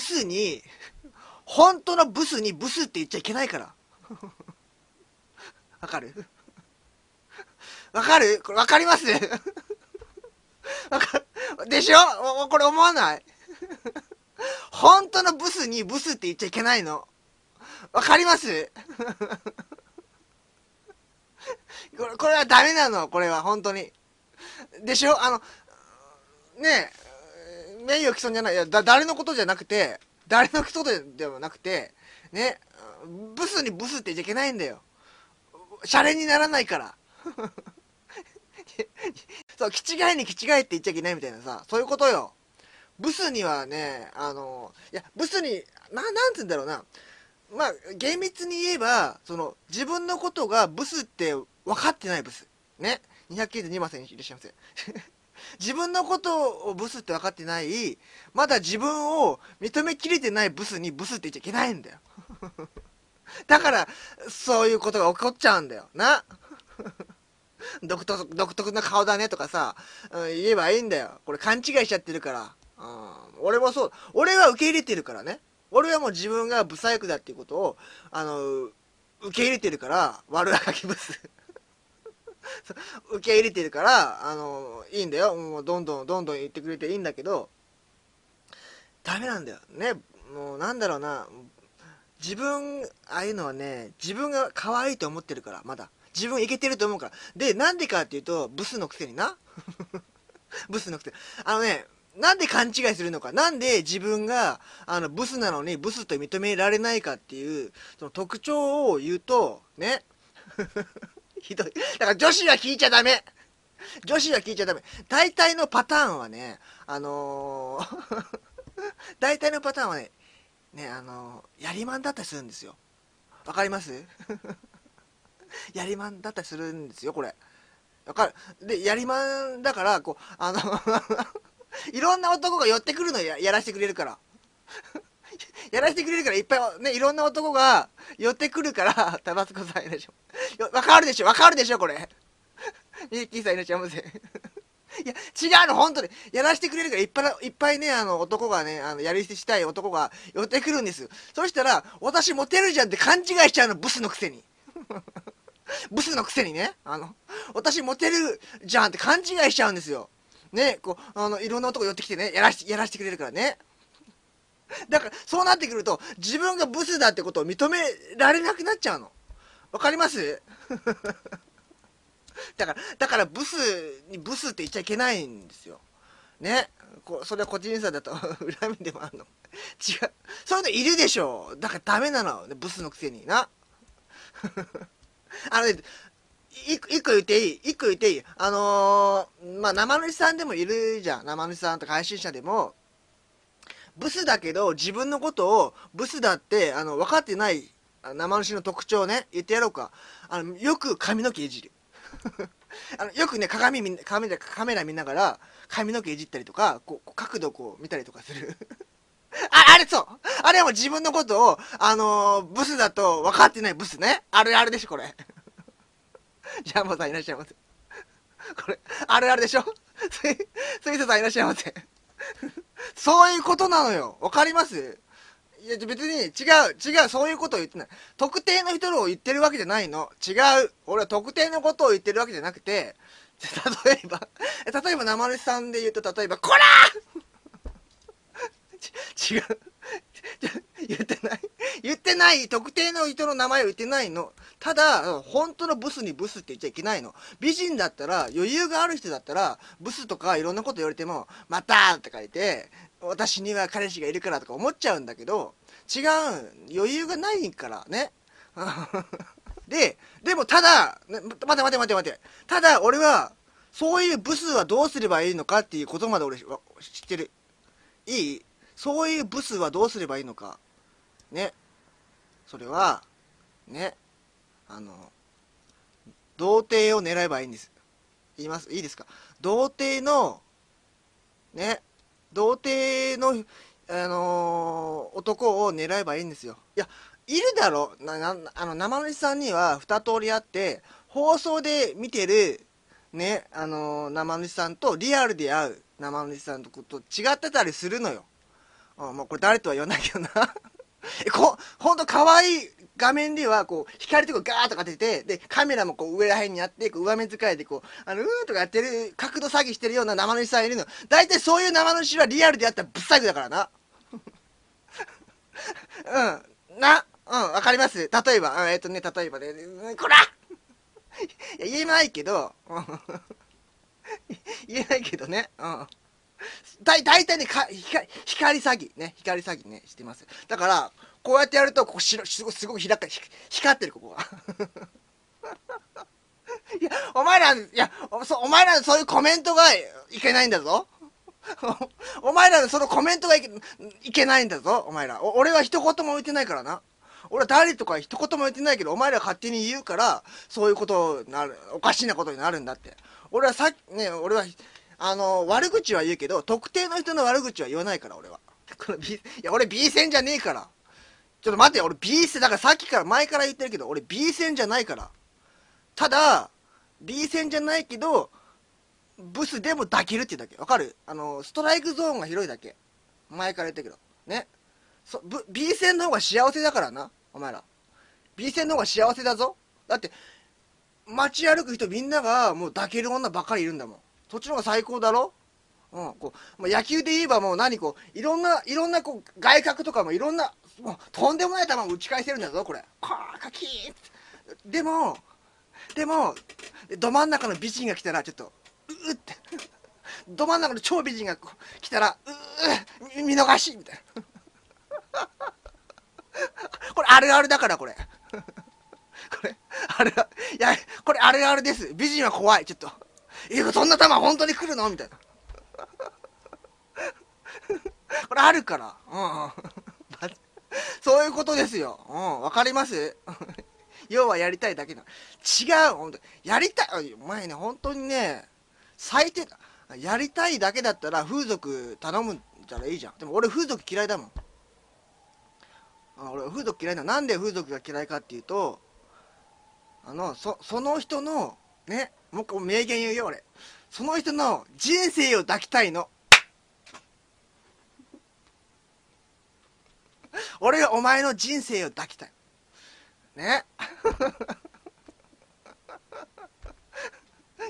ブスに、本当のブスにブスって言っちゃいけないから。わかる？わかる？これわかります？わかでしょ？これ思わない？本当のブスにブスって言っちゃいけないの。わかります？これこれはダメなの、これは、本当に。でしょ？あの、ねえ、名誉毀損じゃない、いや、だ、誰のことじゃなくて、誰のことでもなくて、ね、ブスにブスって言っちゃいけないんだよ。シャレにならないから。そう、気違いに気違いって言っちゃいけないみたいなさ、そういうことよ。ブスにはね、あの、いや、ブスに、な、なんつうんだろうな。まあ、厳密に言えば、その、自分のことがブスって分かってないブス。ね。292番線いらっしゃいませ。自分のことをブスって分かってない、まだ自分を認めきれてないブスにブスって言っちゃいけないんだよ。だから、そういうことが起こっちゃうんだよ。な。独特、独特な顔だねとかさ、うん、言えばいいんだよ。これ勘違いしちゃってるから。うん、俺もそう。俺は受け入れてるからね。俺はもう自分がブサイクだっていうことを、あの、受け入れてるから、悪あがきブス。受け入れてるから、あの、いいんだよ。もうどんどんどんどん言ってくれていいんだけど、ダメなんだよ。ね。もうなんだろうな。自分、ああいうのはね、自分が可愛いと思ってるから、まだ。自分いけてると思うから。で、なんでかっていうと、ブスのくせにな。ブスのくせに。あのね、なんで勘違いするのか。なんで自分が、あの、ブスなのにブスと認められないかっていう、その特徴を言うと、ね。ひどい。だから女子は聞いちゃダメ。女子は聞いちゃダメ。大体のパターンはね、あのー 大体のパターンはね、ね、あのーやりまんだったりするんですよ。わかります？やりまんだったりするんですよ、これ。わかる？で、やりまんだから、こう、あのいろんな男が寄ってくるのややらせてくれるから。やらせてくれるから、いっぱい、ね、いろんな男が寄ってくるから、タバスコさんいらっしゃわかるでしょわかるでしょこれ。ミッキーさんいらっしゃいませ。いや、違うの、本当に。やらせてくれるから、いっぱい、いっぱいね、あの、男がね、あの、やり捨てしたい男が寄ってくるんです。そしたら、私モテるじゃんって勘違いしちゃうの、ブスのくせに。ブスのくせにね、あの、私モテるじゃんって勘違いしちゃうんですよ。ね、こう、あの、いろんな男寄ってきてね、やらし、やらしてくれるからね。だから、そうなってくると、自分がブスだってことを認められなくなっちゃうの。わかります？だから、だからブスにブスって言っちゃいけないんですよ。ね？こそれは個人差だと 恨みでもあるの。違う。そういうのいるでしょ。だからダメなの。ブスのくせにな。あのね、い一個言っていい？一個言っていい？あのー、まあ、生主さんでもいるじゃん。生主さんとか配信者でも、ブスだけど自分のことをブスだって、あの、分かってない生主の特徴ね、言ってやろうか。あの、よく髪の毛いじる。あのよくね、鏡見、鏡でカメラ見ながら、髪の毛いじったりとか、こう、角度こう見たりとかする。あ、あれそうあれはもう自分のことを、あのーブスだと分かってないブスね。あるあるでしょ、これ。ジャンボさんいらっしゃいませ。これ、あるあるでしょ？スイスイスさんいらっしゃいませ。そういうことなのよ。わかります？いや、別に、違う、違う、そういうことを言ってない。特定の人を言ってるわけじゃないの。違う。俺は特定のことを言ってるわけじゃなくて、例えば、例えば生主さんで言うと、例えば、こら 違う。言ってない？言ってない。特定の人の名前を言ってないの。ただ、本当のブスにブスって言っちゃいけないの。美人だったら、余裕がある人だったら、ブスとかいろんなこと言われても、またって書いて、私には彼氏がいるからとか思っちゃうんだけど、違う。余裕がないからね。で、でもただ、ね、待て待て待て待て。ただ、俺は、そういうブスはどうすればいいのかっていうことまで俺知ってる。いい？そういうブスはどうすればいいのか。ね。それは、ね。あの、童貞を狙えばいいんです。言います？いいですか？童貞の、ね。童貞の、あのー男を狙えばいいんですよ。いや、いるだろな、な、あの、生主さんには二通りあって、放送で見てる、ね、あのー生主さんとリアルで会う生主さんとこと違ってたりするのよ。うん、もうこれ誰とは言わないけどな。え、こ、ほんと可愛い画面では、こう、光とかガーッとか出て、で、カメラもこう上ら辺にあって、こう上目遣いでこう、あの、うーとかやってる、角度詐欺してるような生主さんいるの。大体そういう生主はリアルでやったらぶっ詐欺だからな。うん。な、うん、わかります例えば、えっ、ー、とね、例えばね、うんこら いや、言えないけど、言えないけどね、うん。だ、大体ね、か、光、光詐欺、ね、光詐欺ね、してます。だから、こうやってやると、ここ白、すごすごく開か、光ってる、ここが。いや、お前ら、いや、おお前らのそういうコメントがいけないんだぞ。お前らのそのコメントがいけいけないんだぞ、お前ら。俺は一言も言ってないからな。俺は誰とか一言も言ってないけど、お前ら勝手に言うから、そういうことになる、おかしなことになるんだって。俺はさっき、ね、俺は、あの、悪口は言うけど、特定の人の悪口は言わないから、俺は。この B、いや、俺 B 戦じゃねえから。ちょっと待って、俺 B 戦、だからさっきから前から言ってるけど、俺 B 戦じゃないから。ただ、B 戦じゃないけど、ブスでも抱けるっていうだけ。わかる？あの、ストライクゾーンが広いだけ。前から言ったけど。ね？そ、B 戦の方が幸せだからな。お前ら。B 戦の方が幸せだぞ。だって、街歩く人みんながもう抱ける女ばっかりいるんだもん。そっちの方が最高だろ？うん、こう、野球で言えばもう何こう、いろんな、いろんなこう、外角とかもいろんな、もう、とんでもない球を打ち返せるんだぞ、これ。カーカキーでも、でも、ど真ん中の美人が来たら、ちょっと、ううって、ど真ん中の超美人が来たら、う見逃しみたいな。これあるあるだから、これ。これ、あれ、いや、これあるあるです。美人は怖い、ちょっと。え、そんな球本当に来るの？みたいな。これあるから。うん、そういうことですよ。うん、わかります？要はやりたいだけな。違う、本当やりたい、お前ね、本当にね、最低。やりたいだけだったら風俗頼むんじゃいいじゃん。でも俺風俗嫌いだもん。俺風俗嫌いななんで風俗が嫌いかっていうと、あの、そ、その人の、ね、もう一回名言言うよ、俺。その人の人生を抱きたいの。俺はお前の人生を抱きたい。ね。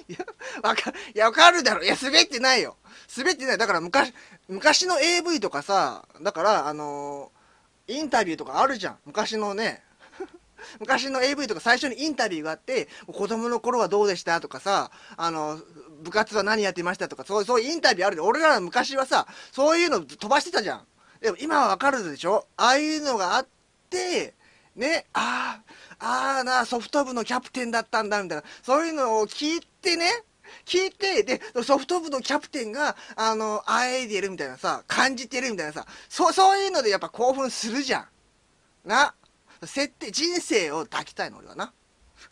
いや、わか、いや、わかるだろ。いや、滑ってないよ。滑ってない。だから昔、昔の AV とかさ、だから、あのー、インタビューとかあるじゃん。昔のね、昔の AV とか最初にインタビューがあって、子供の頃はどうでした？とかさ、あの、部活は何やってました？とか、そうそういうインタビューあるで、俺らの昔はさ、そういうの飛ばしてたじゃん。でも今はわかるでしょ？ああいうのがあって、ね、ああ、ああな、ソフト部のキャプテンだったんだ、みたいな。そういうのを聞いてね、聞いて、で、ソフト部のキャプテンが、あの、あえいでるみたいなさ、感じてるみたいなさ、そう、そういうのでやっぱ興奮するじゃん。な。設定、人生を抱きたいの、俺はな。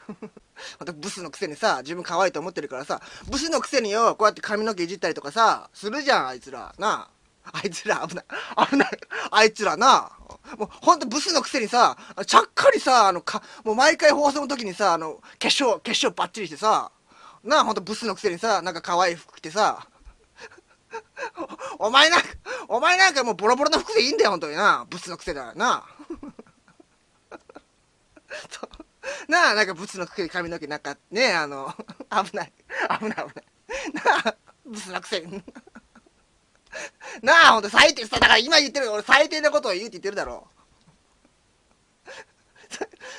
またブスのくせにさ、自分可愛いと思ってるからさ、ブスのくせによ、こうやって髪の毛いじったりとかさ、するじゃん、あいつら。なあ。あいつら危ない。危ない。あいつらな。もうほんとブスのくせにさ、ちゃっかりさ、あの、か、もう毎回放送の時にさ、あの、化粧、化粧バッチリしてさ、なあ、ほんとブスのくせにさ、なんか可愛い服着てさ、お前なんか、お前なんかもうボロボロの服でいいんだよ、ほんとにな。ブスのくせだよな。そうなあ、なんかブスのく髪の毛なんかね、あの、危ない。危ない危ない。なあ、ブスのくせに。なあ、ほんと最低、だから今言ってる、俺最低なことを言うって言ってるだろう。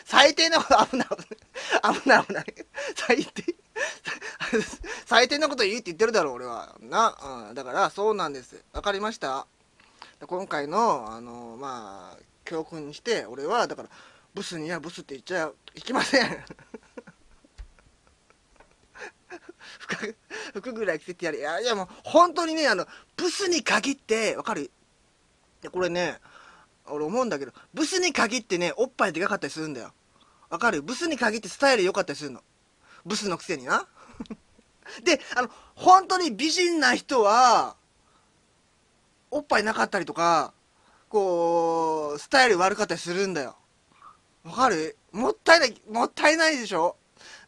最低なこと、危ない危ない。危ない最低。最低なこと言うって言ってるだろ、俺は。な、うん。だから、そうなんです。わかりました今回の、あの、まあ、教訓にして、俺は、だから、ブスにはブスって言っちゃいけません。服服ぐらい着せてやるいやいやもう本当にねあのブスに限ってわかる？でこれね俺思うんだけどブスに限ってねおっぱいでかかったりするんだよ。わかる？ブスに限ってスタイル良かったりするの。ブスのくせにな。であの本当に美人な人はおっぱいなかったりとかこうスタイル悪かったりするんだよ。わかる？もったいない、もったいないでしょ？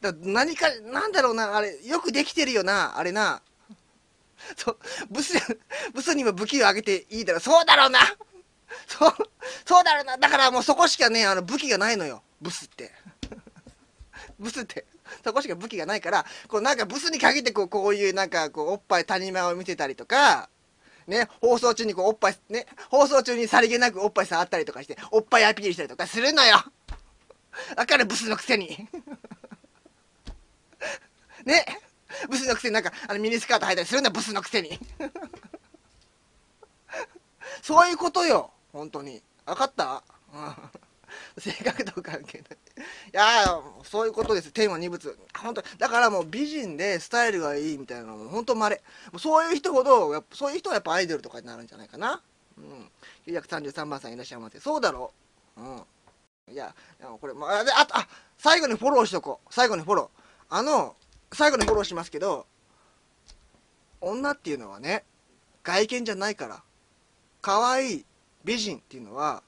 だ何か、なんだろうな、あれ、よくできてるよな、あれな。そう、ブス、ブスにも武器をあげていいだろう。そうだろうなそう、そうだろうな。だからもうそこしかね、あの武器がないのよ。ブスって。ブスって。そこしか武器がないから、こうなんかブスに限ってこう、こういうなんかこう、おっぱい谷間を見せたりとか、ね、放送中にこう、おっぱい、ね、放送中にさりげなくおっぱい触ったりとかして、おっぱいアピールしたりとかするのよだからブスのくせにね？ブスのくせになんか、あのミニスカート履いたりするんだ、ブスのくせにそういうことよ、本当に。分かった？うん。性格と関係ない。いやそういうことです。天は二物。本当だからもう美人でスタイルがいいみたいなのも本当稀。そういう人ほど、やっぱそういう人はやっぱアイドルとかになるんじゃないかな。うん。933番さんいらっしゃいませ。そうだろう。うん。いや、これ、まあ、あと、あ、最後にフォローしとこう。最後にフォロー。あの、最後にフォローしますけど、女っていうのはね、外見じゃないから。可愛い美人っていうのは、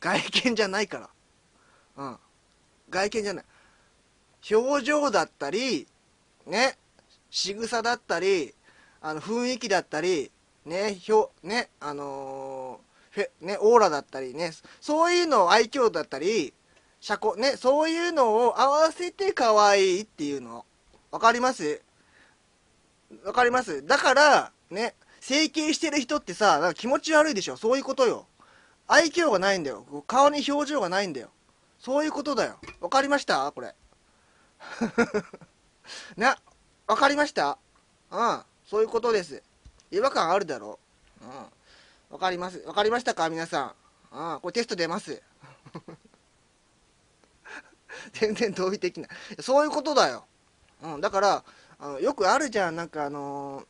外見じゃないから。うん。外見じゃない。表情だったり、ね、仕草だったり、あの、雰囲気だったり、ね、表、ね、あのー、ね、オーラだったりね、そういうのを愛嬌だったり、社交、ね、そういうのを合わせて可愛いっていうの。わかります？わかります？だから、ね、整形してる人ってさ、なんか気持ち悪いでしょ？そういうことよ。愛嬌がないんだよ。顔に表情がないんだよ。そういうことだよ。わかりました？これ。な、わかりました？うん。そういうことです。違和感あるだろう。うん。わかります。わかりましたか？皆さん。うん。これテスト出ます。全然同意できない。そういうことだよ。うん。だから、あのよくあるじゃん。なんかあの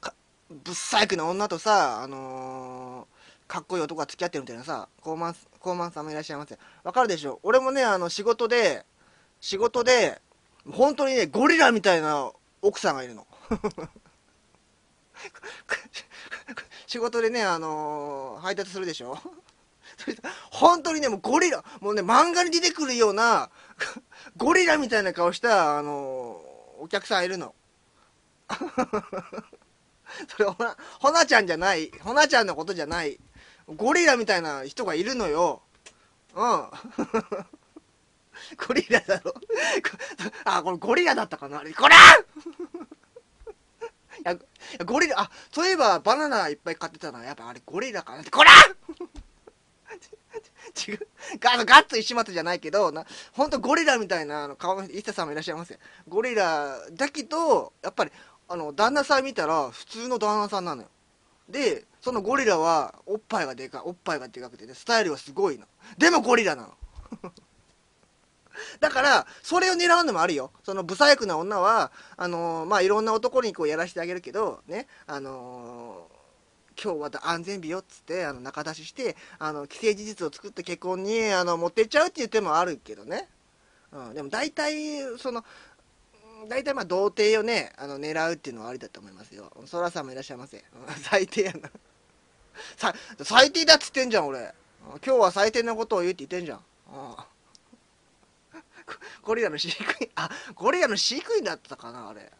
ー、ぶっ細工な女とさ、あのーかっこいい男が付き合ってるみたいなさ、コーマン、さんもいらっしゃいませ。わかるでしょ？俺もね、あの、仕事で、仕事で、本当にね、ゴリラみたいな奥さんがいるの。仕事でね、あのー、配達するでしょ？本当にね、もうゴリラ、もうね、漫画に出てくるような、ゴリラみたいな顔した、あのー、お客さんいるの。それほな、ほなちゃんじゃない。ほなちゃんのことじゃない。ゴリラみたいな人がいるのよ。うん。ゴリラだろ。あ、これゴリラだったかな？あれこらや、ゴリラ、あ、そういえばバナナいっぱい買ってたな。やっぱあれゴリラかなってこら違う。ガガッツ石松じゃないけど、な、ほんとゴリラみたいなあの顔の人、伊勢さんもいらっしゃいますよ。ゴリラだけど、やっぱり、あの、旦那さん見たら普通の旦那さんなのよ。で、そのゴリラはおっぱいがでかいおっぱいがでかくてねスタイルはすごいのでもゴリラなのだからそれを狙うのもあるよ。そのブサイクな女はあのー、まあいろんな男にこうやらせてあげるけどねあのー、今日は安全日よっつってあの仲出ししてあの既成事実を作って結婚にあの持ってっちゃうっていう手もあるけどね、うん、でも大体その大体まあ童貞をねあの狙うっていうのはありだと思いますよ。そらさんもいらっしゃいませ。最低やな。最低だっつってんじゃん俺。今日は最低なことを言うって言ってんじゃん、うん。ゴリラの飼育員あゴリラの飼育員だったかなあれ。